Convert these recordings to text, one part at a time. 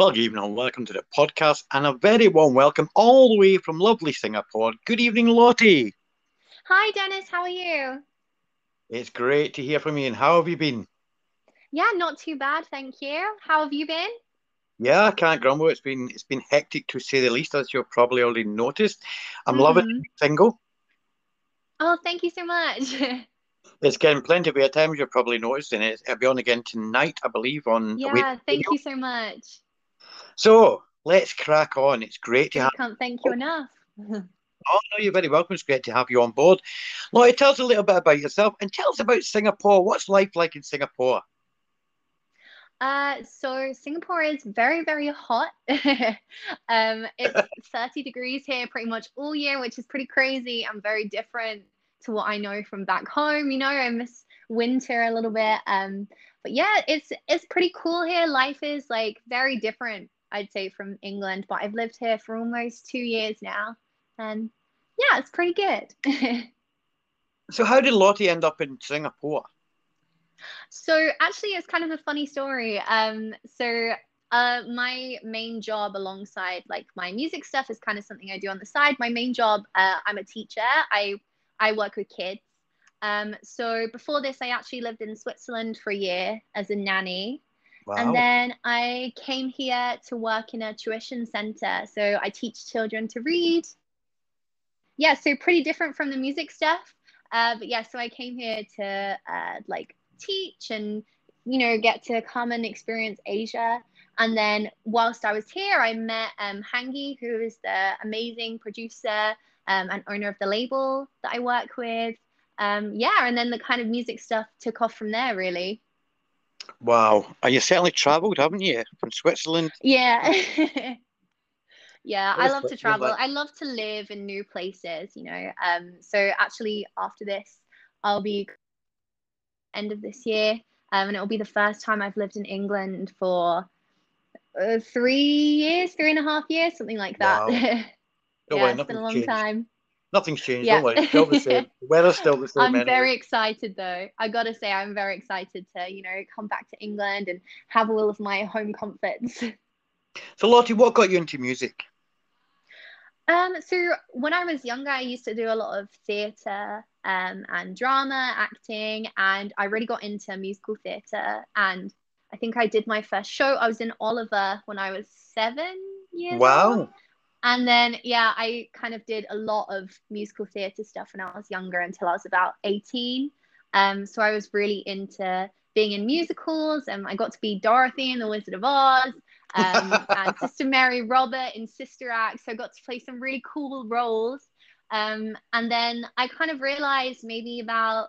Well, good evening and welcome to the podcast, and a very warm welcome all the way from lovely Singapore. Good evening, Lottie. Hi, Dennis. How are you? It's great to hear from you. And how have you been? Yeah, not too bad, thank you. How have you been? Yeah, I can't grumble. It's been it's been hectic to say the least, as you've probably already noticed. I'm loving Mhm. being single. Oh, thank you so much. It's getting plenty of airtime, as you've probably noticed, and it's, it'll be on again tonight, I believe, on yeah, thank you so much. So let's crack on. It's great to have. I can't thank you enough. Oh no, you're very welcome. It's great to have you on board. Lottie, tell us a little bit about yourself and tell us about Singapore. What's life like in Singapore? Uh, so Singapore is very, very hot. um, it's 30 degrees here pretty much all year, which is pretty crazy and very different to what I know from back home. You know, I miss winter a little bit. Um, but yeah, it's it's pretty cool here. Life is like very different, I'd say, from England. But I've lived here for almost two years now, and yeah, it's pretty good. So how did Lottie end up in Singapore? So actually, it's kind of a funny story. Um, so uh, my main job alongside like my music stuff is kind of something I do on the side. My main job, uh, I'm a teacher. I I work with kids. Um, so before this, I actually lived in Switzerland for a year as a nanny. Wow. And then I came here to work in a tuition center. So I teach children to read. Yeah, so pretty different from the music stuff. Uh, but yeah, so I came here to uh, like teach and you know get to come and experience Asia. And then whilst I was here, I met um, Hangi, who is the amazing producer um, and owner of the label that I work with. Um, yeah, and then the kind of music stuff took off from there, really. Wow. And you certainly travelled, haven't you? From Switzerland. Yeah. yeah, I love to travel. I love to live in new places, you know. Um, so actually after this, I'll be end of this year, um, and it'll be the first time I've lived in England for uh, three years, three and a half years, something like that. Wow. yeah, it's been a long changed. time. Nothing's changed. Yeah. Don't worry. Still the same. The weather's still the same I'm anyway. very excited though. I gotta say, I'm very excited to, you know, come back to England and have all of my home comforts. So Lottie, what got you into music? Um, so when I was younger, I used to do a lot of theatre um, and drama, acting, and I really got into musical theatre. And I think I did my first show. I was in Oliver when I was seven years old. And then, yeah, I kind of did a lot of musical theatre stuff when I was younger until I was about 18. Um, so I was really into being in musicals, and I got to be Dorothy in The Wizard of Oz, um, and Sister Mary Robert in Sister Act. So I got to play some really cool roles. Um, and then I kind of realized maybe about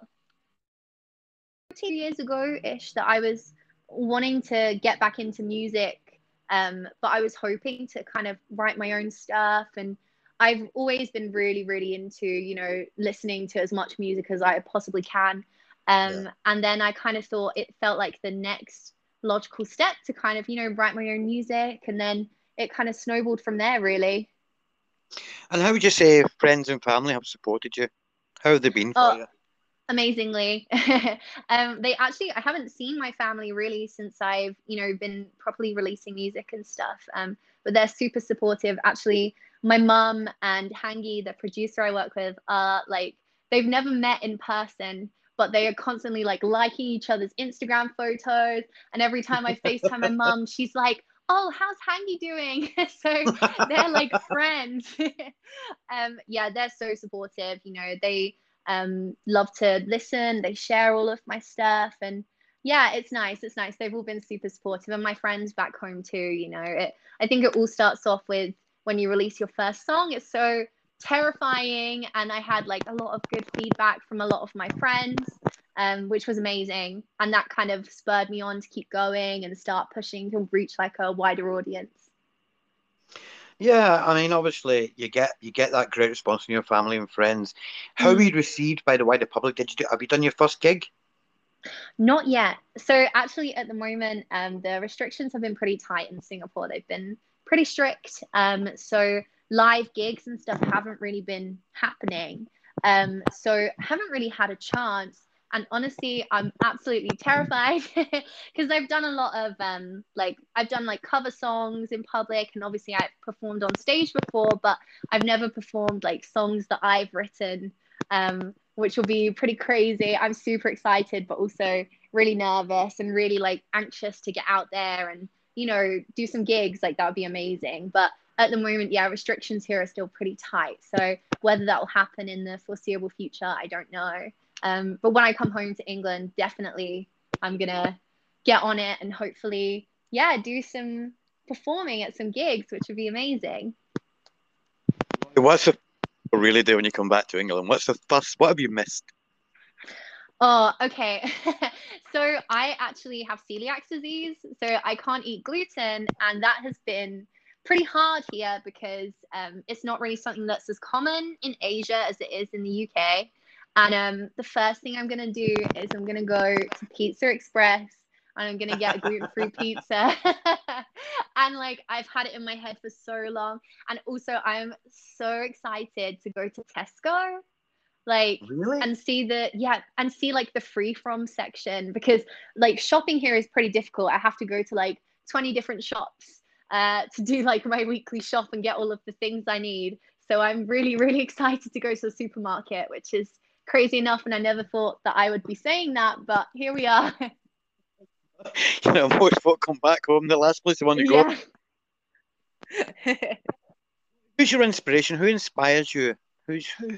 two years ago ish that I was wanting to get back into music um, but I was hoping to kind of write my own stuff. And I've always been really, really into, you know, listening to as much music as I possibly can. Um, Yeah. And then I kind of thought it felt like the next logical step to kind of, you know, write my own music. And then it kind of snowballed from there, really. And how would you say friends and family have supported you? How have they been for Oh, you? Amazingly. Um they actually i haven't seen my family really since i've you know been properly releasing music and stuff. Um but they're super supportive. Actually my mum and hangi the producer i work with are like they've never met in person but they are constantly like liking each other's instagram photos. And every time i facetime my mum she's like oh how's hangi doing? So they're like friends. Um yeah they're so supportive. You know they um love to listen. They share all of my stuff. And yeah it's nice. It's nice. They've all been super supportive. And my friends back home too you know. It i think it all starts off with when you release your first song. It's so terrifying. And i had like a lot of good feedback from a lot of my friends um, which was amazing. And that kind of spurred me on to keep going and start pushing to reach like a wider audience Yeah, I mean, obviously, you get you get that great response from your family and friends. How Mm. were you received by the wider public? Did you do, have you done your first gig? Not yet. So actually, at the moment, um, the restrictions have been pretty tight in Singapore. They've been pretty strict. Um, so live gigs and stuff haven't really been happening. Um, so haven't really had a chance. And honestly, I'm absolutely terrified because I've done a lot of um like I've done like cover songs in public and obviously I've performed on stage before, but I've never performed like songs that I've written, um, which will be pretty crazy. I'm super excited, but also really nervous and really like anxious to get out there and you know do some gigs. Like that would be amazing. But at the moment yeah restrictions here are still pretty tight. So whether that will happen in the foreseeable future i don't know um, but when i come home to england definitely i'm gonna get on it and hopefully yeah do some performing at some gigs which would be amazing what's the really do when you come back to england what's the first what have you missed Oh, okay. so I actually have celiac disease, so I can't eat gluten, and that has been pretty hard here because um, it's not really something that's as common in Asia as it is in the UK. And um, the first thing I'm gonna do is I'm gonna go to Pizza Express and I'm gonna get a gluten-free pizza. and like I've had it in my head for so long. And also I'm so excited to go to Tesco like really? and see the yeah and see like the free from section because like shopping here is pretty difficult i have to go to like 20 different shops uh, to do like my weekly shop and get all of the things i need so i'm really really excited to go to the supermarket which is crazy enough and i never thought that i would be saying that but here we are you know most folk come back home the last place they want to go yeah. who's your inspiration who inspires you who's who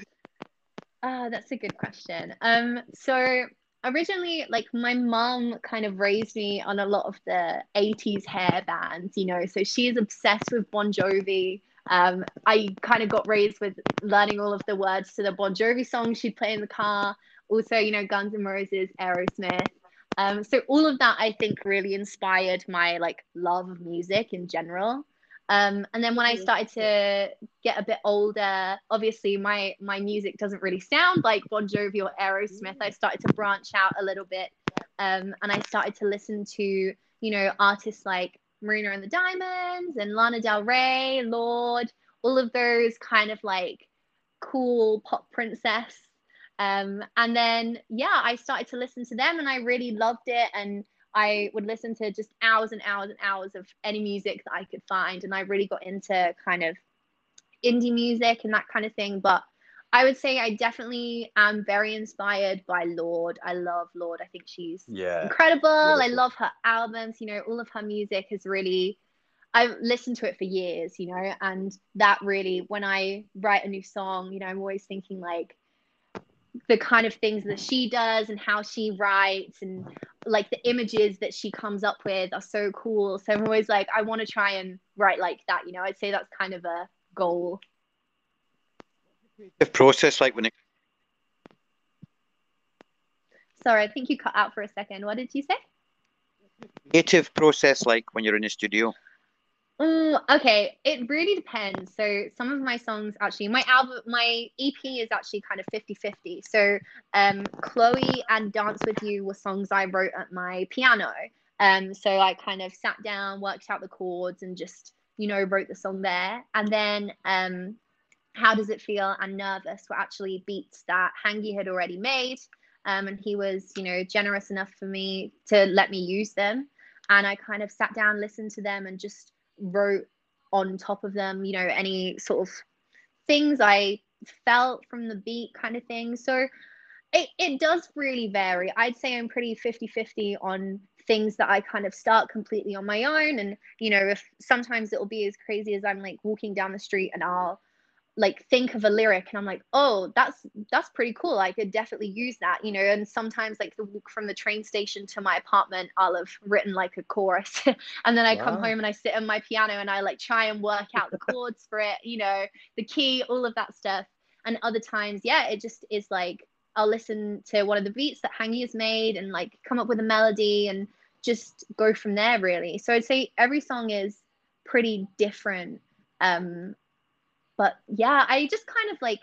Ah, that's a good question. Um, so originally, like my mom kind of raised me on a lot of the 80s hair bands, you know, so she is obsessed with Bon Jovi. Um, I kind of got raised with learning all of the words to the Bon Jovi songs she'd play in the car. Also, you know, Guns N' Roses, Aerosmith. Um, so all of that I think really inspired my like love of music in general. Um, and then when I started to get a bit older, obviously my my music doesn't really sound like Bon Jovi or Aerosmith. I started to branch out a little bit, um, and I started to listen to you know artists like Marina and the Diamonds and Lana Del Rey, Lorde, all of those kind of like cool pop princess. Um, and then yeah, I started to listen to them, and I really loved it and I would listen to just hours and hours and hours of any music that I could find. And I really got into kind of indie music and that kind of thing. But I would say I definitely am very inspired by Lorde. I love Lorde. I think she's yeah, incredible. I love her albums. You know, all of her music is really, I've listened to it for years, you know, and that really, when I write a new song, you know, I'm always thinking like, the kind of things that she does and how she writes and like the images that she comes up with are so cool. So I'm always like, I want to try and write like that. You know, I'd say that's kind of a goal. The process, like when it. Sorry, I think you cut out for a second. What did you say? Creative process, like when you're in the studio. Mm, okay, it really depends. So some of my songs actually, my album, my EP is actually kind of 50-50. So um, Chloe and Dance With You were songs I wrote at my piano. Um, so I kind of sat down, worked out the chords and just, you know, wrote the song there. And then um, How Does It Feel and Nervous were actually beats that Hangi had already made. Um, and he was, you know, generous enough for me to let me use them. And I kind of sat down, listened to them and just wrote on top of them, you know, any sort of things I felt from the beat kind of thing. So it, it does really vary. I'd say I'm pretty 50 50 on things that I kind of start completely on my own. And, you know, if sometimes it'll be as crazy as I'm like walking down the street and I'll like think of a lyric and I'm like, oh, that's that's pretty cool. I could definitely use that, you know. And sometimes like the walk from the train station to my apartment, I'll have written like a chorus, and then I wow. come home and I sit on my piano and I like try and work out the chords for it, you know, the key, all of that stuff. And other times, yeah, it just is like I'll listen to one of the beats that Hangi has made and like come up with a melody and just go from there really. So I'd say every song is pretty different um but yeah, I just kind of like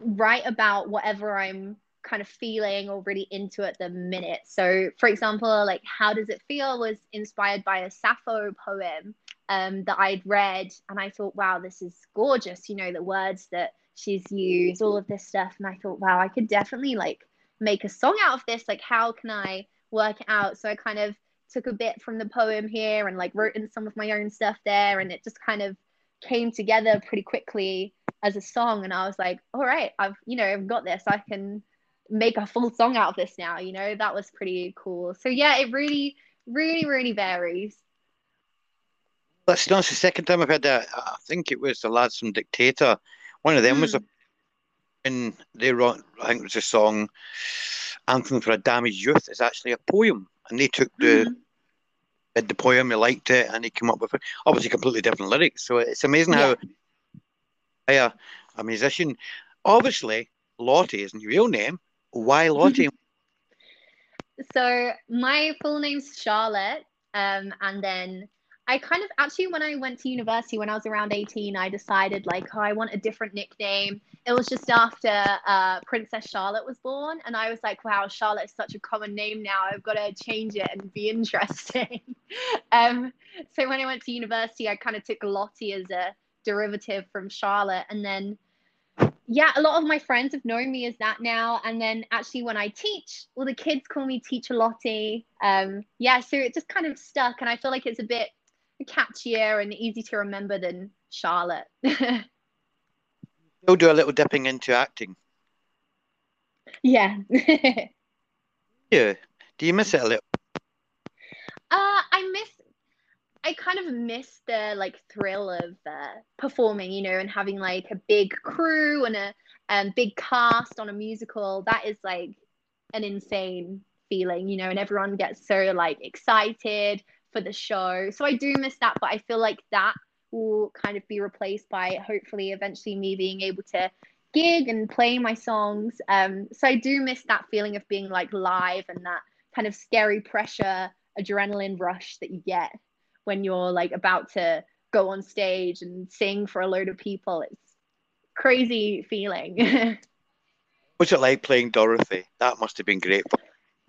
write about whatever I'm kind of feeling or really into at the minute. So, for example, like How Does It Feel was inspired by a Sappho poem um, that I'd read, and I thought, wow, this is gorgeous. You know, the words that she's used, all of this stuff. And I thought, wow, I could definitely like make a song out of this? Like, how can I work it out? So I kind of took a bit from the poem here and like wrote in some of my own stuff there. And it just kind of came together pretty quickly as a song. And I was like, all right, I've, you know, I've got this. I can make a full song out of this now. You know, that was pretty cool. So yeah, it really, really, really varies. That's not the second time I've had that. I think it was the lads from Dictator. One of them mm. was a hmm. and they wrote I think it was a song Anthem for a Damaged Youth is actually a poem. And they took the mm. Did the poem, he liked it, and he came up with it. obviously completely different lyrics. So it's amazing yeah. how a, a musician obviously Lottie isn't your real name. Why Lottie? so my full name's Charlotte. Um, and then I kind of actually, when I went to university, when I was around 18, I decided like, oh, I want a different nickname. It was just after uh, Princess Charlotte was born. And I was like, wow, Charlotte is such a common name now. I've got to change it and be interesting. um, so when I went to university, I kind of took Lottie as a derivative from Charlotte. And then, yeah, a lot of my friends have known me as that now. And then actually, when I teach, well, the kids call me Teacher Lottie. Um, yeah, so it just kind of stuck. And I feel like it's a bit catchier and easy to remember than Charlotte. You'll do a little dipping into acting. Yeah. yeah. Do you miss it a little? Uh, I miss. I kind of miss the like thrill of uh, performing, you know, and having like a big crew and a um, big cast on a musical. That is like an insane feeling, you know, and everyone gets so like excited for the show. So I do miss that, but I feel like that will kind of be replaced by hopefully eventually me being able to gig and play my songs. Um, so I do miss that feeling of being like live and that kind of scary pressure, adrenaline rush that you get when you're like about to go on stage and sing for a load of people. It's crazy feeling. What's it like playing Dorothy? That must have been great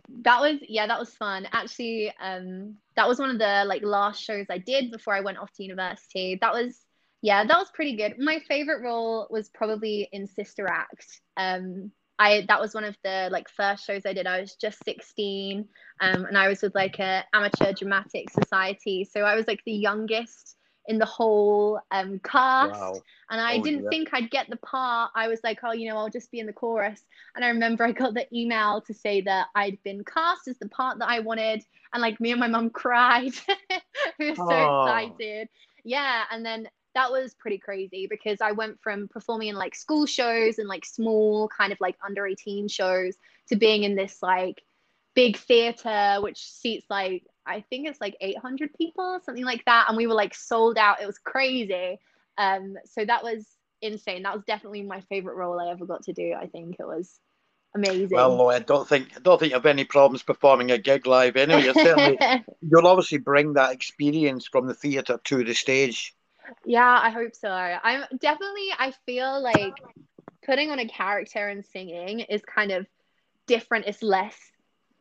that was yeah that was fun. Actually um that was one of the like last shows i did before i went off to university. That was yeah that was pretty good. My favorite role was probably in sister act. Um i that was one of the like first shows i did. I was just 16 um and i was with like a amateur dramatic society. So i was like the youngest in the whole um, cast. Wow. And I oh, didn't yeah. think I'd get the part. I was like, oh, you know, I'll just be in the chorus. And I remember I got the email to say that I'd been cast as the part that I wanted. And like me and my mum cried. we were so oh. excited. Yeah. And then that was pretty crazy because I went from performing in like school shows and like small kind of like under 18 shows to being in this like big theater which seats like I think it's like 800 people, something like that. And we were like sold out. It was crazy. Um, so that was insane. That was definitely my favorite role I ever got to do. I think it was amazing. Well, I don't think I don't think you have any problems performing a gig live anyway. you certainly you'll obviously bring that experience from the theatre to the stage. Yeah, I hope so. I'm definitely I feel like putting on a character and singing is kind of different. It's less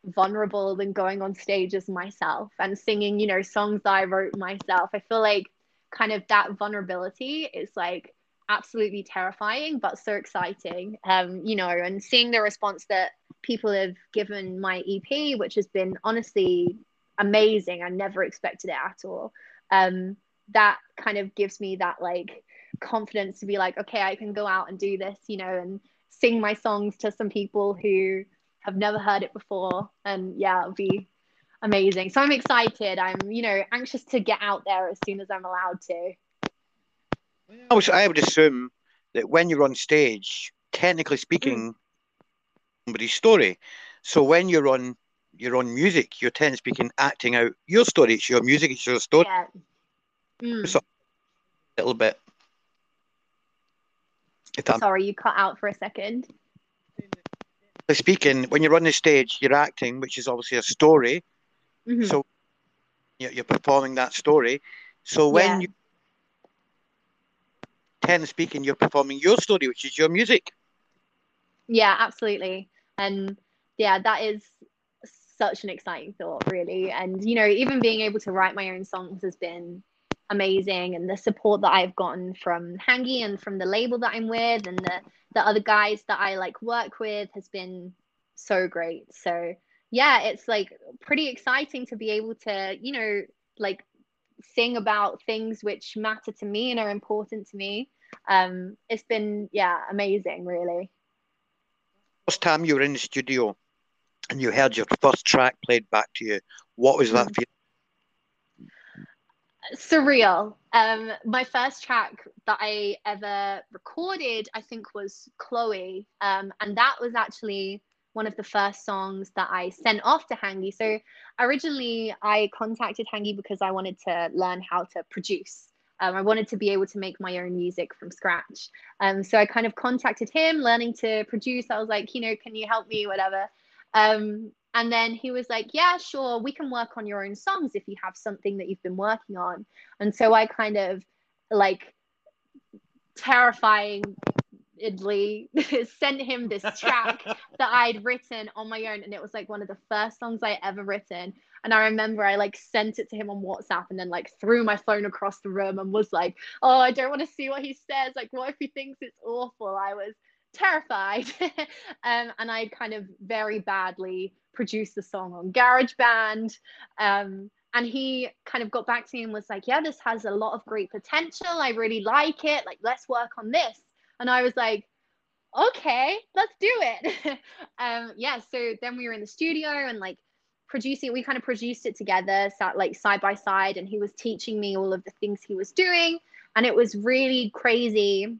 vulnerable than going on stage as myself and singing, you know, songs that I wrote myself. I feel like kind of that vulnerability is like absolutely terrifying but so exciting um you know and seeing the response that people have given my ep which has been honestly amazing i never expected it at all um that kind of gives me that like confidence to be like okay i can go out and do this you know and sing my songs to some people who have never heard it before. And yeah, it'll be amazing. So I'm excited. I'm, you know, anxious to get out there as soon as I'm allowed to. I would assume that when you're on stage, technically speaking, mm. somebody's story. So when you're on you're on music, you're technically speaking acting out your story. It's your music, it's your story. Yeah. Mm. So a little bit. Sorry, you cut out for a second speaking, when you're on the stage, you're acting, which is obviously a story. Mm-hmm. So you're performing that story. So when yeah. you ten speaking, you're performing your story, which is your music. Yeah, absolutely. And yeah, that is such an exciting thought, really. And you know, even being able to write my own songs has been amazing and the support that I've gotten from Hangi and from the label that I'm with and the the other guys that I like work with has been so great. So yeah, it's like pretty exciting to be able to, you know, like sing about things which matter to me and are important to me. Um, it's been yeah, amazing, really. First time you were in the studio and you heard your first track played back to you, what was that mm. feeling? Surreal. Um, my first track that I ever recorded, I think, was Chloe, um, and that was actually one of the first songs that I sent off to Hangi. So originally, I contacted Hangi because I wanted to learn how to produce. Um, I wanted to be able to make my own music from scratch. Um, so I kind of contacted him, learning to produce. I was like, you know, can you help me, whatever. Um, and then he was like, Yeah, sure, we can work on your own songs if you have something that you've been working on. And so I kind of like terrifyingly sent him this track that I'd written on my own. And it was like one of the first songs I ever written. And I remember I like sent it to him on WhatsApp and then like threw my phone across the room and was like, Oh, I don't want to see what he says. Like, what if he thinks it's awful? I was terrified. um, and I kind of very badly produced the song on GarageBand. Um, and he kind of got back to me and was like, Yeah, this has a lot of great potential. I really like it. Like, let's work on this. And I was like, Okay, let's do it. um, yeah, so then we were in the studio and like producing, we kind of produced it together, sat like side by side, and he was teaching me all of the things he was doing. And it was really crazy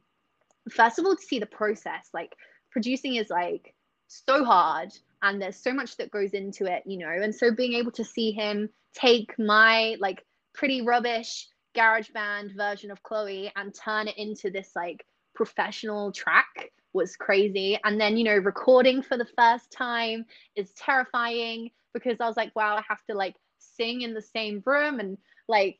first of all to see the process like producing is like so hard and there's so much that goes into it you know? And so being able to see him take my like pretty rubbish GarageBand version of chloe and turn it into this like professional track was crazy. And then you know recording for the first time is terrifying because i was like wow i have to like sing in the same room and like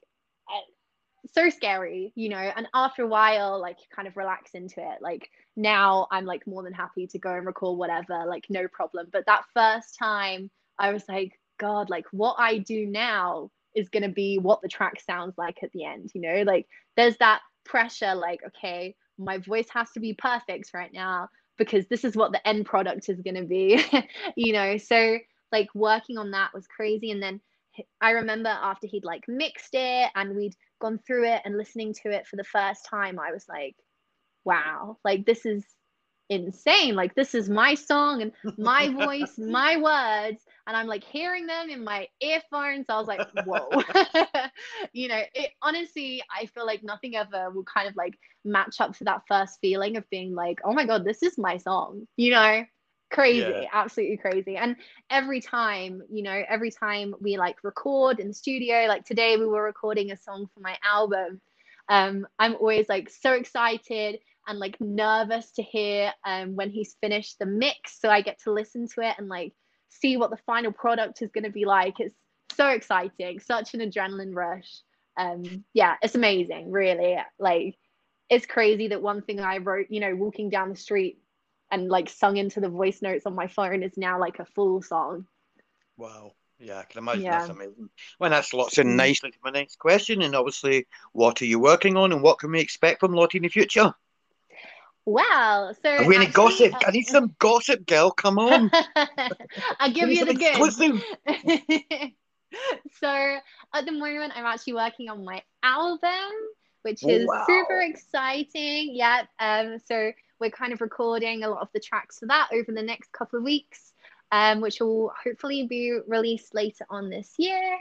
so scary, you know. And after a while, like kind of relax into it. Like now I'm like more than happy to go and record whatever, like no problem. But that first time I was like, God, like what I do now is gonna be what the track sounds like at the end, you know, like there's that pressure, like, okay, my voice has to be perfect right now because this is what the end product is gonna be, you know. So like working on that was crazy. And then I remember after he'd like mixed it and we'd gone through it and listening to it for the first time, I was like, wow, like this is insane. Like this is my song and my voice, my words, and I'm like hearing them in my earphones. I was like, whoa. you know, it honestly, I feel like nothing ever will kind of like match up to that first feeling of being like, oh my God, this is my song, you know? Crazy yeah. absolutely crazy. And every time you know every time we like record in the studio like today we were recording a song for my album um i'm always like so excited and like nervous to hear um when he's finished the mix so i get to listen to it and like see what the final product is going to be like. It's so exciting such an adrenaline rush. Um yeah it's amazing really. Like it's crazy that one thing i wrote you know walking down the street and like sung into the voice notes on my phone is now like a full song. Wow. Yeah, I can imagine yeah. that's amazing. Well, that's lots in mm. nicely to my next question. And obviously, what are you working on and what can we expect from Lottie in the future? Well, so are we any gossip? Uh, I need some gossip, girl. Come on. I'll give you the good. so at the moment, I'm actually working on my album, which is wow. super exciting. Yeah. Um. So we're kind of recording a lot of the tracks for that over the next couple of weeks, um, which will hopefully be released later on this year.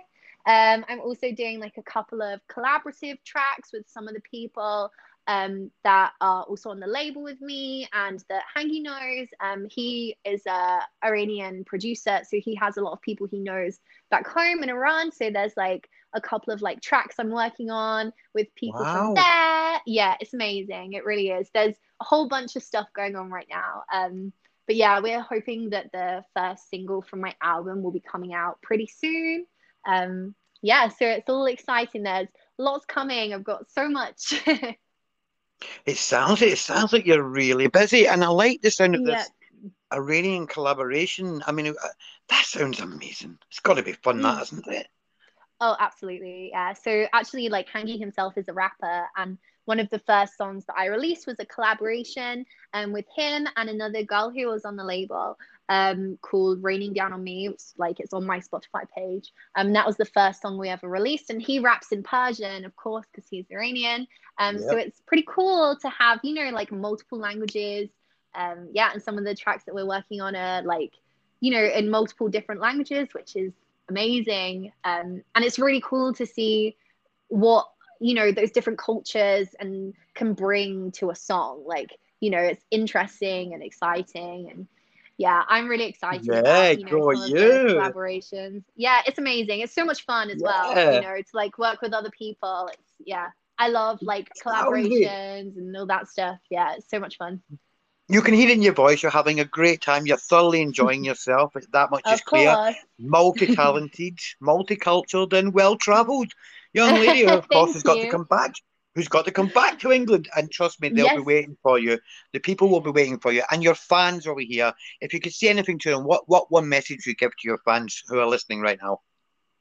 Um, I'm also doing like a couple of collaborative tracks with some of the people um, that are also on the label with me and that Hangi knows. Um, he is a Iranian producer, so he has a lot of people he knows back home in Iran. So there's like a couple of like tracks I'm working on with people wow. from there. Yeah, it's amazing. It really is. There's a whole bunch of stuff going on right now. Um, but yeah, we're hoping that the first single from my album will be coming out pretty soon. Um, yeah, so it's all exciting. There's lots coming. I've got so much. it sounds it sounds like you're really busy, and I like the sound of this Iranian collaboration. I mean, uh, that sounds amazing. It's got to be fun, that mm. isn't it? Oh, absolutely. Yeah. So actually, like Hangi himself is a rapper, and one of the first songs that I released was a collaboration um, with him and another girl who was on the label um, called Raining Down on Me. It's like it's on my Spotify page. Um, that was the first song we ever released, and he raps in Persian, of course, because he's Iranian. Um, yep. So it's pretty cool to have you know like multiple languages. Um, yeah, and some of the tracks that we're working on are like you know in multiple different languages, which is amazing. Um, and it's really cool to see what you know those different cultures and can bring to a song. Like you know, it's interesting and exciting and yeah, I'm really excited yeah, about you know some you. the collaborations. Yeah, it's amazing. It's so much fun as yeah. well. You know, to like work with other people. It's yeah, I love like collaborations and all that stuff. Yeah, it's so much fun. You can hear in your voice you're having a great time. You're thoroughly enjoying yourself. That much of is clear. Multi-talented, multicultural, and well-travelled young lady. Who, of course, has got to come back who's got to come back to England. And trust me, they'll yes. be waiting for you. The people will be waiting for you. And your fans over here, if you could say anything to them, what, what one message you give to your fans who are listening right now?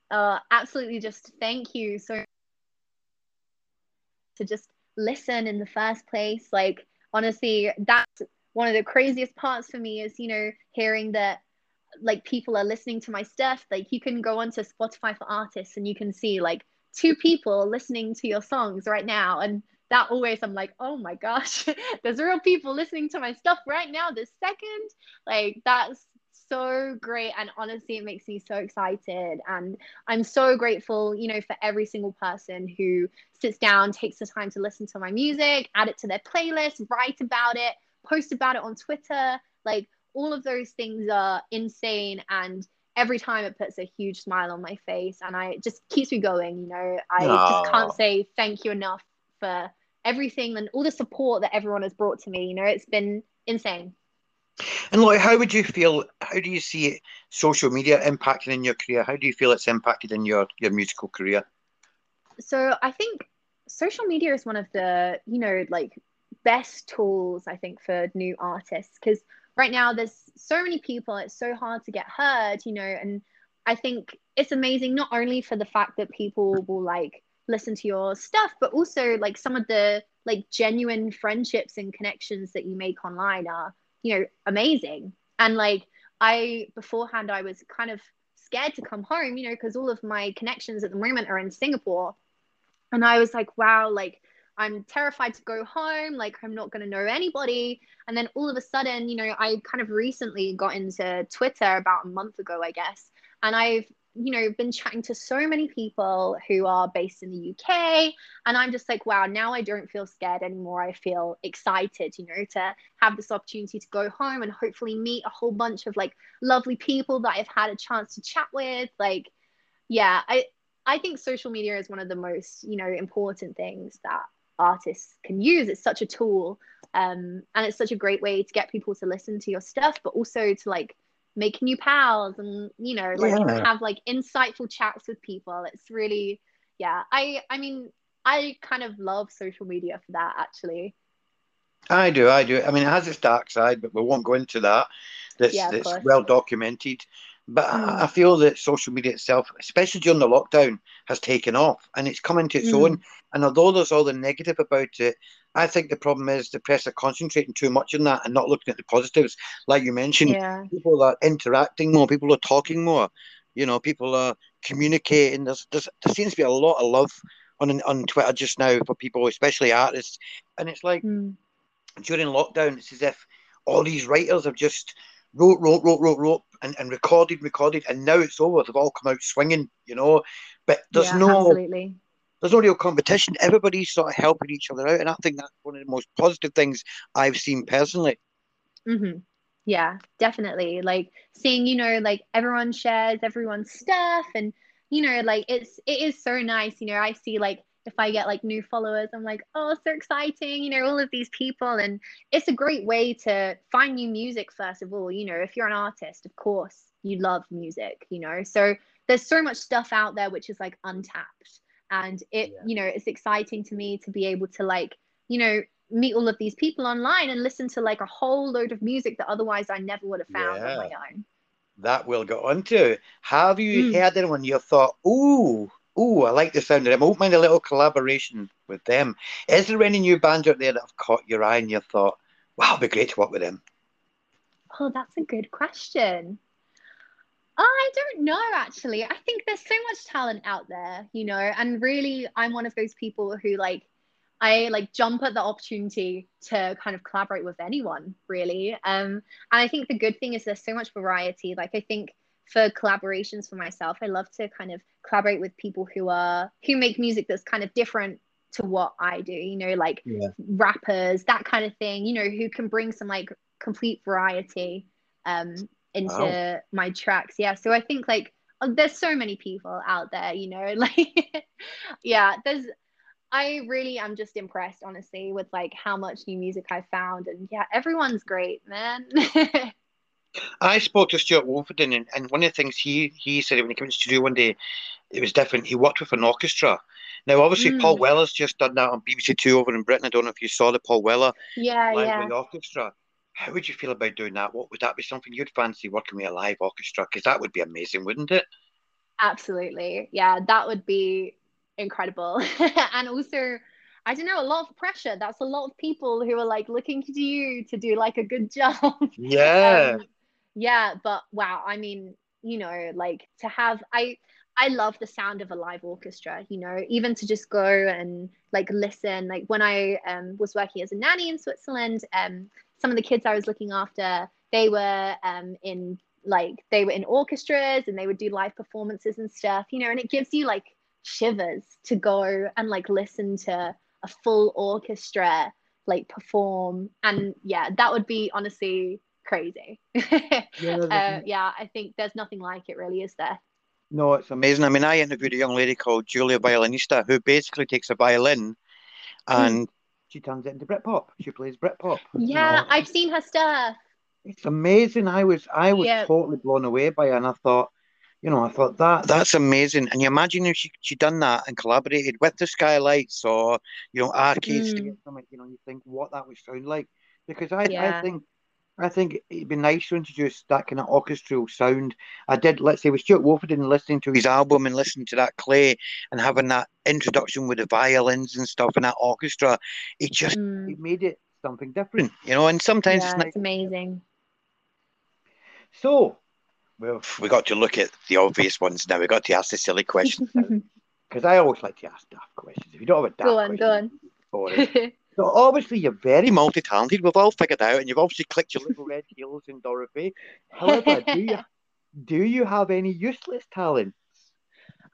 Uh, absolutely, just thank you so to just listen in the first place. Like, honestly, that's one of the craziest parts for me is, you know, hearing that like people are listening to my stuff. Like, you can go onto Spotify for artists and you can see like two people listening to your songs right now. And that always i'm like oh my gosh there's real people listening to my stuff right now this second. Like that's so great. And honestly it makes me so excited. And i'm so grateful you know for every single person who sits down takes the time to listen to my music add it to their playlist write about it post about it on twitter like all of those things are insane and every time it puts a huge smile on my face and I just keeps me going. You know, I Aww. just can't say thank you enough for everything and all the support that everyone has brought to me. You know, it's been insane. And like, how would you feel? How do you see social media impacting in your career? How do you feel it's impacted in your your musical career? So I think social media is one of the you know like best tools I think for new artists because right now there's so many people it's so hard to get heard you know and i think it's amazing not only for the fact that people will like listen to your stuff but also like some of the like genuine friendships and connections that you make online are you know amazing. And like i beforehand i was kind of scared to come home you know because all of my connections at the moment are in singapore. And i was like wow like I'm terrified to go home. Like, I'm not going to know anybody. And then all of a sudden, you know, I kind of recently got into Twitter about a month ago, I guess. And I've, you know, been chatting to so many people who are based in the UK. And I'm just like, wow, now I don't feel scared anymore. I feel excited, you know, to have this opportunity to go home and hopefully meet a whole bunch of like lovely people that I've had a chance to chat with. Like, yeah, I, I think social media is one of the most, you know, important things that artists can use. It's such a tool. Um, and it's such a great way to get people to listen to your stuff, but also to like make new pals and you know like yeah. have like insightful chats with people. It's really yeah. I I mean I kind of love social media for that actually. I do, I do. I mean, it has its dark side, but we won't go into that. That's, yeah, that's well documented. But mm. I feel that social media itself, especially during the lockdown, has taken off and it's coming to its mm. own. And although there's all the negative about it, I think the problem is the press are concentrating too much on that and not looking at the positives. Like you mentioned, yeah. people are interacting more, people are talking more, you know, people are communicating. There's, there's there seems to be a lot of love on on Twitter just now for people, especially artists. And it's like mm. during lockdown, it's as if all these writers have just wrote, wrote, wrote, wrote, wrote, and, and recorded, recorded, and now it's over. They've all come out swinging, you know. But there's yeah, no absolutely. there's no real competition. Everybody's sort of helping each other out, and I think that's one of the most positive things I've seen personally. Mm-hmm. Yeah, definitely. Like seeing, you know, like everyone shares everyone's stuff, and you know, like it's it is so nice. You know, I see like if I get like new followers, I'm like, oh, so exciting, you know, all of these people. And it's a great way to find new music, first of all. You know, if you're an artist, of course, you love music, you know. So there's so much stuff out there which is like untapped. And it, yeah. you know, it's exciting to me to be able to like, you know, meet all of these people online and listen to like a whole load of music that otherwise I never would have found yeah. on my own. That we'll go on to. Have you mm. heard anyone you thought, ooh, Oh, I like the sound of them. I won't mind a little collaboration with them. Is there any new bands out there that have caught your eye and you thought, wow, it'd be great to work with them? Oh, that's a good question. I don't know actually. I think there's so much talent out there, you know, and really I'm one of those people who like I like jump at the opportunity to kind of collaborate with anyone, really. Um, and I think the good thing is there's so much variety. Like I think for collaborations for myself, I love to kind of collaborate with people who are who make music that's kind of different to what I do, you know, like yeah. rappers, that kind of thing, you know, who can bring some like complete variety um into wow. my tracks. Yeah. So I think like oh, there's so many people out there, you know, like yeah, there's I really am just impressed, honestly, with like how much new music I found. And yeah, everyone's great, man. I spoke to Stuart Wolfenden, and, and one of the things he he said when he came to studio one day, it was different. He worked with an orchestra. Now, obviously, mm. Paul Weller's just done that on BBC Two over in Britain. I don't know if you saw the Paul Weller yeah, live yeah. with orchestra. How would you feel about doing that? What would that be something you'd fancy working with a live orchestra? Because that would be amazing, wouldn't it? Absolutely, yeah, that would be incredible. and also, I don't know, a lot of pressure. That's a lot of people who are like looking to you to do like a good job. Yeah. um, yeah, but wow, I mean, you know, like to have I I love the sound of a live orchestra, you know, even to just go and like listen. Like when I um, was working as a nanny in Switzerland, um, some of the kids I was looking after, they were um, in like they were in orchestras and they would do live performances and stuff, you know, and it gives you like shivers to go and like listen to a full orchestra like perform and yeah that would be honestly crazy yeah, uh, yeah i think there's nothing like it really is there no it's amazing i mean i interviewed a young lady called julia violinista who basically takes a violin and mm. she turns it into britpop she plays britpop yeah you know? i've seen her stuff it's amazing i was i was yep. totally blown away by it and i thought you know, I thought that that's amazing. And you imagine if she she done that and collaborated with the Skylights or you know arcades mm. to get something, you know, you think what that would sound like. Because I, yeah. I think I think it'd be nice to introduce that kind of orchestral sound. I did, let's say, with Stuart Wolfenden listening to his album and listening to that clay and having that introduction with the violins and stuff and that orchestra, it just mm. it made it something different, you know. And sometimes yeah, it's, nice. it's amazing. So, well, we got to look at the obvious ones now. We got to ask the silly questions because I always like to ask daft questions. If you don't have a daft go on, question, go on. so obviously you're very multi-talented. We've all figured out, and you've obviously clicked your little red heels in Dorothy. However, do you do you have any useless talent?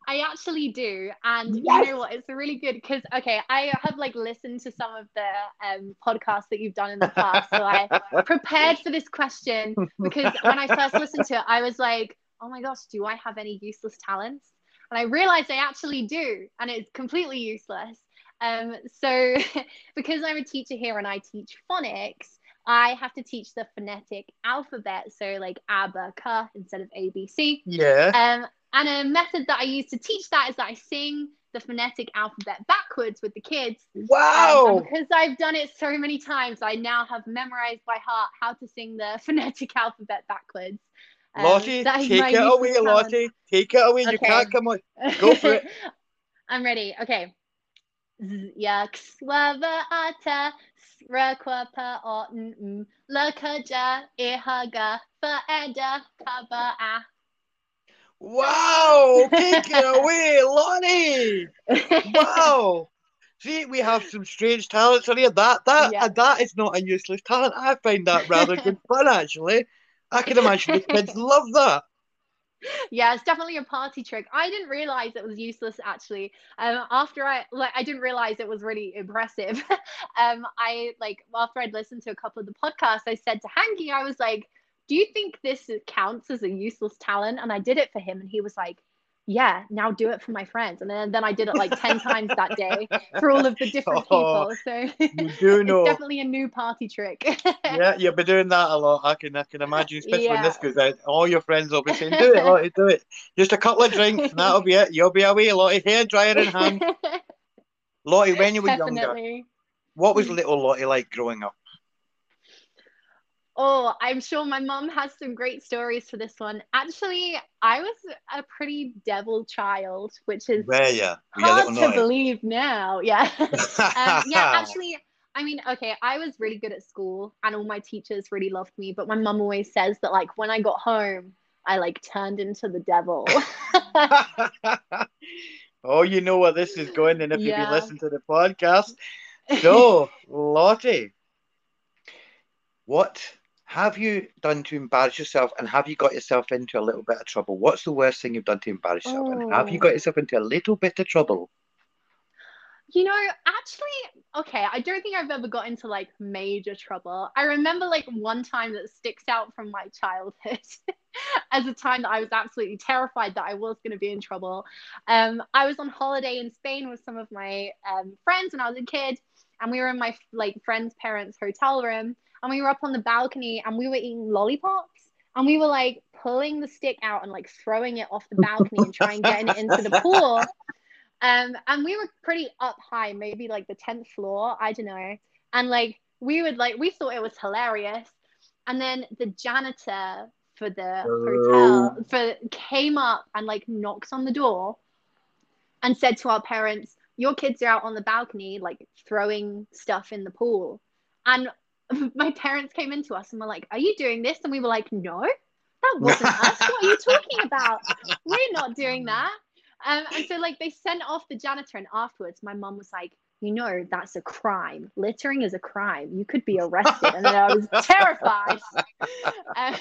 I actually do, and yes! you know what? It's really good because okay, I have like listened to some of the um, podcasts that you've done in the past, so I prepared for this question because when I first listened to it, I was like, oh my gosh, do I have any useless talents? And I realized I actually do, and it's completely useless. Um, so because I'm a teacher here and I teach phonics, I have to teach the phonetic alphabet, so like a, b, c instead of a, b, c. Yeah. Um, and a method that I use to teach that is that I sing the phonetic alphabet backwards with the kids. Wow. Um, because I've done it so many times, I now have memorized by heart how to sing the phonetic alphabet backwards. Um, Lottie, take it away, talent. Lottie. Take it away. Okay. You can't come on. Go for it. I'm ready. Okay. Jak sława ata, srakwa pa o n lakaja ihaga faeda kaba'a. Wow, take it away, Lottie. Wow. See, we have some strange talents on here. That that yeah. that is not a useless talent. I find that rather good fun, actually. I can imagine the kids love that. Yeah, it's definitely a party trick. I didn't realize it was useless actually. Um, after I like, I didn't realize it was really impressive. um, I like after I'd listened to a couple of the podcasts, I said to Hangi, I was like, do you think this counts as a useless talent? And I did it for him. And he was like, yeah, now do it for my friends. And then, then I did it like 10 times that day for all of the different oh, people. So you do know. it's definitely a new party trick. yeah, you'll be doing that a lot. I can I can imagine, especially yeah. when this goes out. All your friends will be saying, do it, Lottie, do it. Just a couple of drinks and that'll be it. You'll be away, Lottie, hair dryer in hand. Lottie, when you were definitely. younger, what was mm. little Lottie like growing up? Oh, I'm sure my mom has some great stories for this one. Actually, I was a pretty devil child, which is Where yeah, hard to believe now. Yeah. um, yeah, actually, I mean, okay, I was really good at school and all my teachers really loved me, but my mom always says that like when I got home, I like turned into the devil. oh, you know where this is going, and if yeah. you've been listening to the podcast. So, Lottie, what have you done to embarrass yourself and have you got yourself into a little bit of trouble? What's the worst thing you've done to embarrass yourself? Oh. And have you got oh. yourself into a little bit of trouble? You know, actually, okay, I don't think I've ever got into like major trouble. I remember like one time that sticks out from my childhood as a time that I was absolutely terrified that I was going to be in trouble. Um, I was on holiday in Spain with some of my um, friends when I was a kid, and we were in my like friend's parents' hotel room, and we were up on the balcony, and we were eating lollipops, and we were like pulling the stick out and like throwing it off the balcony and trying getting it into the pool. Um, and we were pretty up high, maybe like the 10th floor, I don't know. And like we would like we thought it was hilarious. And then the janitor for the oh. hotel for came up and like knocked on the door and said to our parents, Your kids are out on the balcony, like throwing stuff in the pool. And my parents came into us and were like, Are you doing this? And we were like, No, that wasn't us. What are you talking about? We're not doing that. Um, and so like they sent off the janitor, and afterwards, my mom was like, "You know, that's a crime. Littering is a crime. You could be arrested." And then I was terrified. Um,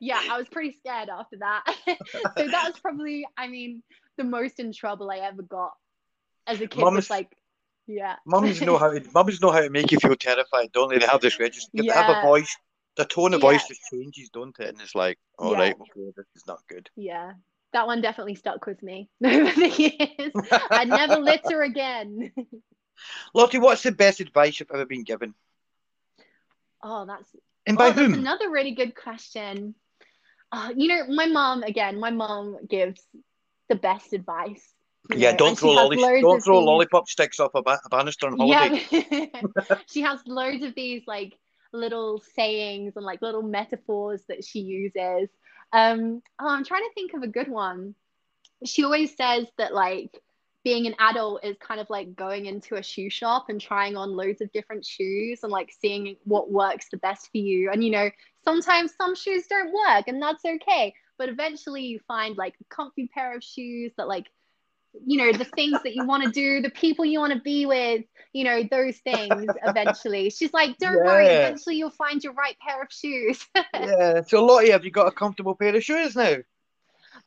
yeah, I was pretty scared after that. so that was probably, I mean, the most in trouble I ever got as a kid. Mums, was like, yeah. mums know how to mums know how to make you feel terrified, don't they? They have this register. Yeah. They have a voice. The tone of voice just changes, don't it? And it's like, all yeah. right, okay, this is not good. Yeah, that one definitely stuck with me over the years. I'd never litter again. Lottie, what's the best advice you've ever been given? Oh, that's and by oh, whom? another really good question. Uh, you know, my mom again. My mom gives the best advice. Yeah, know, don't throw lolly, don't throw lollipop sticks off a, ba- a banister on holiday. Yeah. she has loads of these like little sayings and like little metaphors that she uses um, oh, I'm trying to think of a good one. She always says that like being an adult is kind of like going into a shoe shop and trying on loads of different shoes and like seeing what works the best for you. And you know, sometimes some shoes don't work and that's okay. But eventually you find like a comfy pair of shoes that like you know the things that you want to do the people you want to be with you know those things eventually. She's like don't yeah. worry eventually you'll find your right pair of shoes. Yeah so lottie have you got a comfortable pair of shoes now?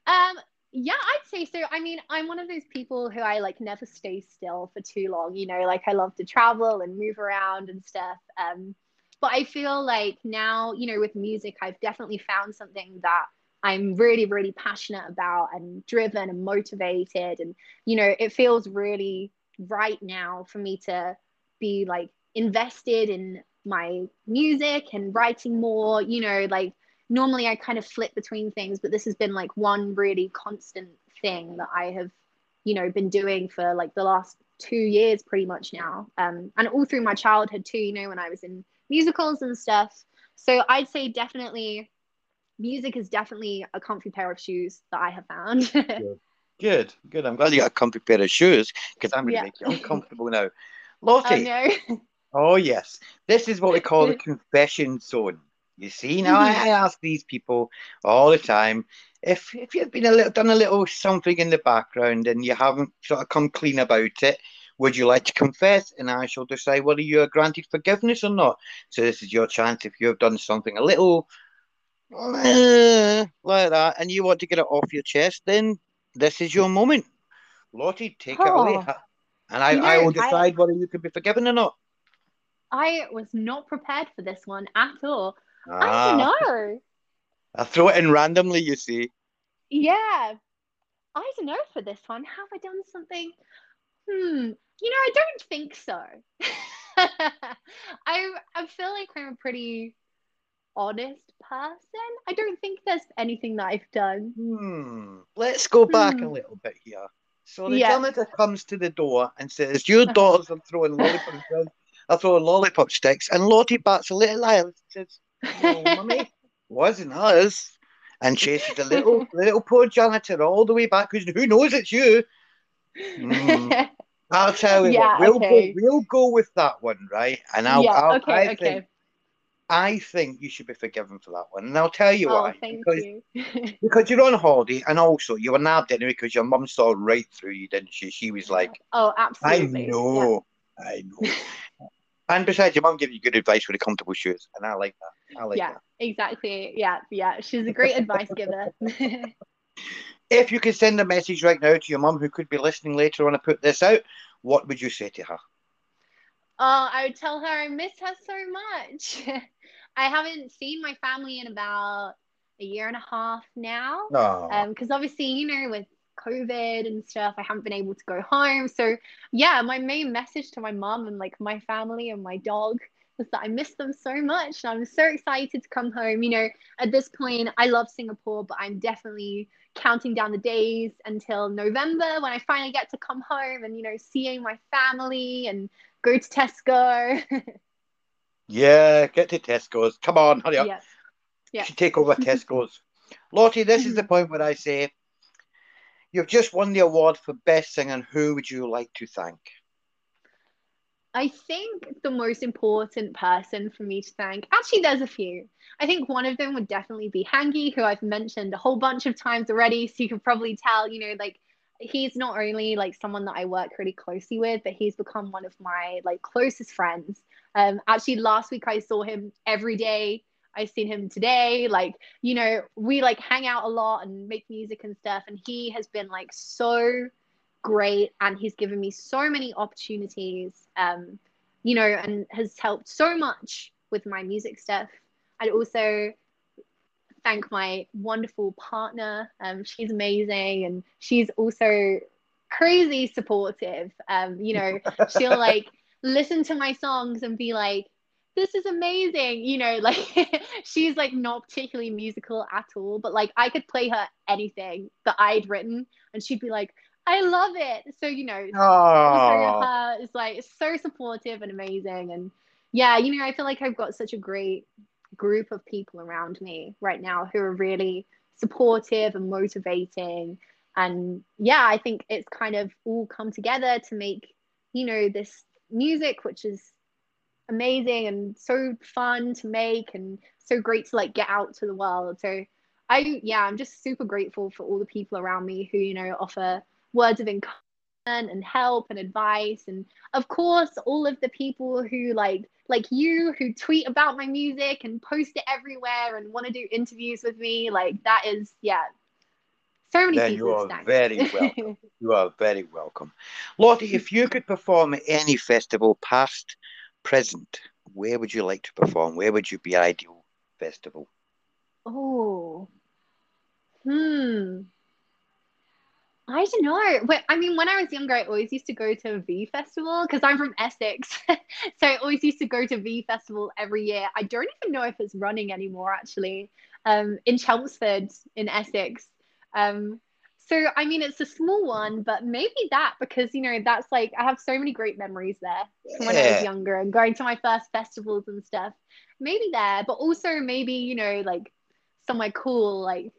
Um yeah i'd say so. I mean i'm one of those people who i like never stay still for too long you know like i love to travel and move around and stuff um but i feel like now you know with music i've definitely found something that I'm really, really passionate about and driven and motivated. And, you know, it feels really right now for me to be like invested in my music and writing more, you know, like normally I kind of flip between things, but this has been like one really constant thing that I have, you know, been doing for like the last two years pretty much now. Um, and all through my childhood too, you know, when I was in musicals and stuff. So I'd say definitely music is definitely a comfy pair of shoes that I have found. good. good, I'm glad you got a comfy pair of shoes because I'm going to yeah. make you uncomfortable now. Lottie. Oh, no. oh, yes. This is what we call the confession zone. You see, now I, I ask these people all the time if if you've been a little done a little something in the background and you haven't sort of come clean about it, would you like to confess? And I shall decide whether you are granted forgiveness or not. So this is your chance if you have done something a little like that, and you want to get it off your chest, then this is your moment. Lottie, take oh. it away. And I, you know, I will decide I, whether you can be forgiven or not. I was not prepared for this one at all. Ah. I don't know. I throw it in randomly, you see. Yeah. I don't know for this one. Have I done something? Hmm. You know, I don't think so. I I feel like I'm a pretty honest person. I don't think there's anything that I've done. Hmm. Let's go back hmm. a little bit here. So the yeah. janitor comes to the door and says, Your daughters are throwing lollipop are throwing lollipop sticks and Lottie bats a little eye and says, No, mummy, wasn't us. And chases the little little poor janitor all the way back. Who knows it's you? Mm. I'll tell you Yeah, what, we'll okay. go we'll go with that one, right? And I'll, yeah. I'll okay. I okay. think I think you should be forgiven for that one. And I'll tell you oh, why. thank because you. because you're on holiday and also you were nabbed anyway because your mum saw right through you, didn't she? She was like, oh, I absolutely. Yeah. know, I know. and besides, your mum gave you good advice with the comfortable shoes, and I like that. I like yeah, that. exactly. Yeah, yeah. She's a great advice giver. If you could send a message right now to your mum who could be listening later on, I put this out. What would you say to her? Oh, I would tell her I miss her so much. I haven't seen my family in about a year and a half now. No. Um, because obviously, you know, with COVID and stuff, I haven't been able to go home. So yeah, my main message to my mom and like my family and my dog was that I miss them so much. And I'm so excited to come home. You know, at this point, I love Singapore, but I'm definitely counting down the days until November when I finally get to come home and, you know, seeing my family and go to Tesco. yeah, get to Tesco's. Come on, hurry up. yeah. Yeah. Should take over Tesco's. Lottie, this is the mm-hmm. point where I say you've just won the award for best singer. Who would you like to thank? I think the most important person for me to thank, actually, there's a few. I think one of them would definitely be Hangi, who I've mentioned a whole bunch of times already. So you can probably tell, you know, like he's not only like someone that I work really closely with, but he's become one of my like closest friends. Um, actually, last week I saw him every day. I've seen him today. Like, you know, we like hang out a lot and make music and stuff. And he has been like so great and he's given me so many opportunities um you know and has helped so much with my music stuff i'd also thank my wonderful partner um she's amazing and she's also crazy supportive um you know she'll like listen to my songs and be like this is amazing you know like she's like not particularly musical at all but like i could play her anything that i'd written and she'd be like I love it. So, you know, her is like so supportive and amazing. And yeah, you know, I feel like I've got such a great group of people around me right now who are really supportive and motivating. And yeah, I think it's kind of all come together to make, you know, this music, which is amazing and so fun to make and so great to like get out to the world. So I, yeah, I'm just super grateful for all the people around me who, you know, offer words of encouragement and help and advice and of course all of the people who like like you who tweet about my music and post it everywhere and want to do interviews with me like that is yeah so many Then people you are very welcome. you are very welcome. Lottie, if you could perform at any festival, past, present, where would you like to perform? Where would you be ideal festival? oh hmm I don't know. I mean, when I was younger, I always used to go to V Festival because I'm from Essex. so I always used to go to V Festival every year. I don't even know if it's running anymore, actually, um, in Chelmsford in Essex. Um, so, I mean, it's a small one, but maybe that because, you know, that's like, I have so many great memories there from when I was younger and going to my first festivals and stuff. Maybe there, but also maybe, you know, like somewhere cool like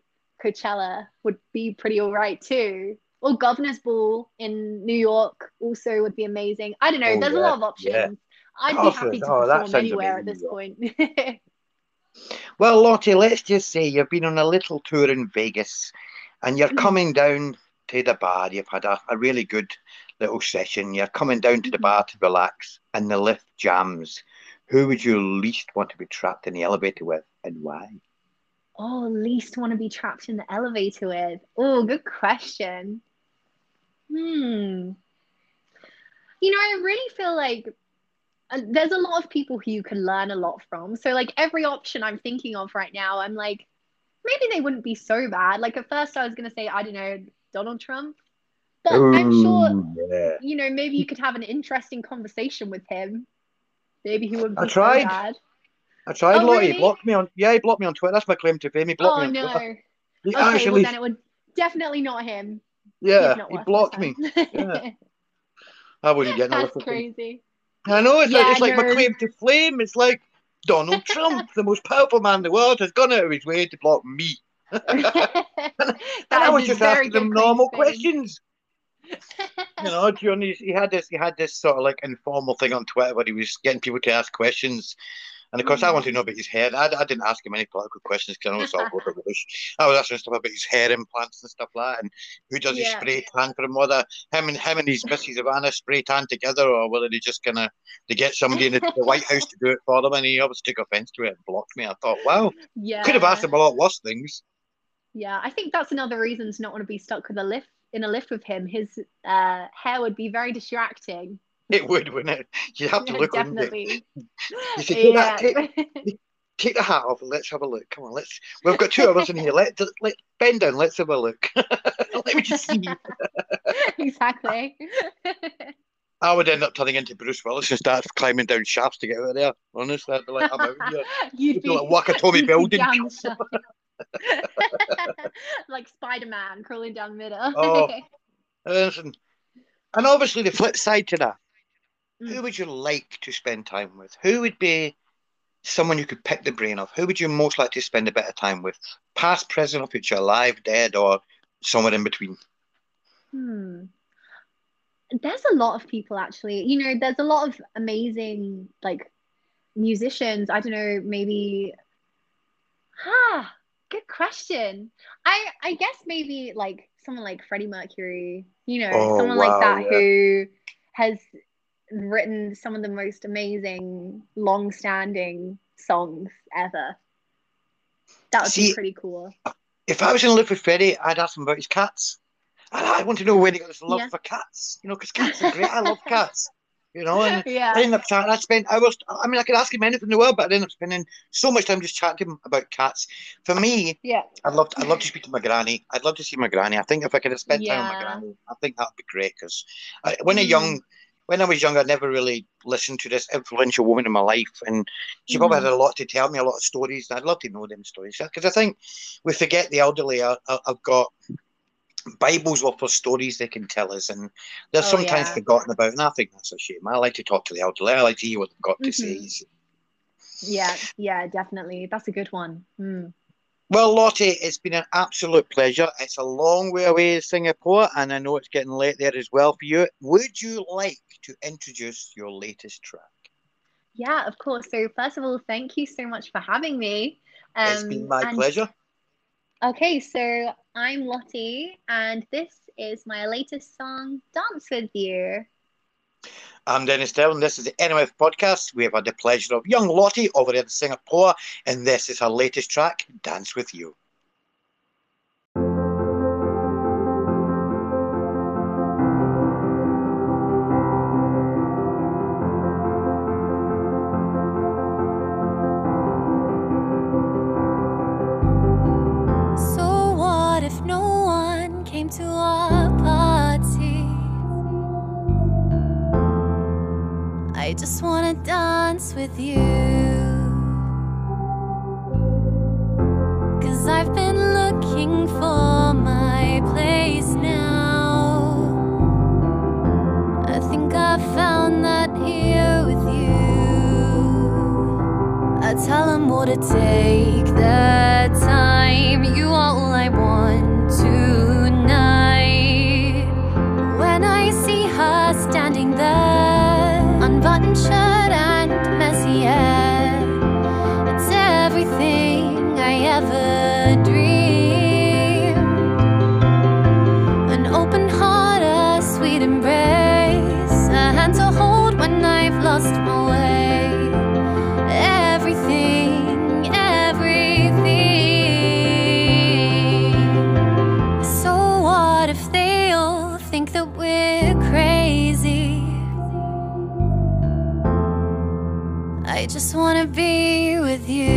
Coachella would be pretty all right too. Or Governor's Ball in New York also would be amazing. I don't know. Oh, there's a lot of options. yeah. I'd be happy to perform anywhere at this point. Well, Lottie, let's just say you've been on a little tour in Vegas and you're Mhm. coming down to the bar. You've had a, a really good little session. You're coming down to the Mhm. bar to relax and the lift jams. Who would you least want to be trapped in the elevator with and why? Oh, least want to be trapped in the elevator with. Oh, good question. Hmm. You know, I really feel like uh, there's a lot of people who you can learn a lot from. So, like, every option I'm thinking of right now, I'm like, maybe they wouldn't be so bad. Like, at first, I was going to say, I don't know, Donald Trump. But I'm sure, yeah. you know, maybe you could have an interesting conversation with him. Maybe he wouldn't I tried. so bad. I tried, Oh, really? He blocked me on. Yeah, he blocked me on Twitter. That's my claim to fame. He blocked Oh, me on no. Twitter. He Okay, well, actually, then it would definitely not him. yeah, not he blocked me. Yeah. I wouldn't get no That's lift with him. crazy. I know it's like Yeah, it's like my claim to fame. It's like Donald Trump, the most powerful man in the world, has gone out of his way to block me. and I was just asking them normal questions. you know, Johnny, he had this, he had this sort of like informal thing on Twitter where he was getting people to ask questions, and of course, mm. I wanted to know about his hair. I, I didn't ask him any political questions because I know it's all over bush. I was asking stuff about his hair implants and stuff like that, and who does yeah. his spray tan for him, whether him and him and his Mrs. Ivana spray tan together, or whether they just kind of they get somebody in the, the, White House to do it for them. And he obviously took offence to it and blocked me. I thought, wow, yeah, could have asked him a lot worse things. Yeah, I think that's another reason to not want to be stuck with a lift in a lift with him. His uh, hair would be very distracting. It would, wouldn't it? You have to Yeah, look, definitely. You say, take, Yeah. that, take, take the hat off and let's have a look. Come on, let's. We've got two of us in here. Let, let bend down. Let's have a look. let me just see. exactly. I would end up turning into Bruce Willis and start climbing down shafts to get out of there. Honestly, I'd be like, I'm out here. You'd be like Nakatomi building. down the shaft. like Spider Man crawling down the middle. Oh. Listen, and obviously the flip side to that. Who would you like to spend time with? Who would be someone you could pick the brain of? Who would you most like to spend a bit of time with? Past, present, or future, alive, dead, or somewhere in between? Hmm. There's a lot of people actually. You know, there's a lot of amazing like musicians. I don't know, maybe Ah, good question. I I guess maybe like someone like Freddie Mercury, you know, Oh, someone wow, like that yeah. who has written some of the most amazing long-standing songs ever. That would See- be pretty cool. If I was in love with Freddie, I'd ask him about his cats. And I want to know where he got this love Yeah. for cats. You know, because cats are great. I love cats. You know, and Yeah. I ended up chatting. I spent hours. I mean, I could ask him anything in the world, but I ended up spending so much time just chatting to him about cats. For me, Yeah. I'd love to, I'd love to speak to my granny. I'd love to see my granny. I think if I could have spent time with my granny, I think that'd be great. Because when a Mm. young, when I was young, I never really listened to this influential woman in my life, and she probably Mhm. had a lot to tell me, a lot of stories. And I'd love to know them stories because I think we forget the elderly. I, I've got Bibles worth of stories they can tell us, and they're Oh, sometimes yeah. forgotten about. And I think that's a shame. I like to talk to the elderly. I like to hear what they've got to say. Yeah, yeah, definitely. That's a good one. Mm. Well, Lottie, it's been an absolute pleasure. It's a long way away in Singapore, and I know it's getting late there as well for you. Would you like to introduce your latest track? Yeah, of course. So first of all, thank you so much for having me. Um, it's been my and- pleasure. Okay, so I'm Lottie, and this is my latest song, Dance With You. I'm Dennis Dillon. This is the NMF podcast. We have had the pleasure of young Lottie over in Singapore, and this is her latest track, Dance With You. I just wanna dance with you. Cause I've been looking for my place now. I think I found that here with you. I tell them what to take the just wanna be with you.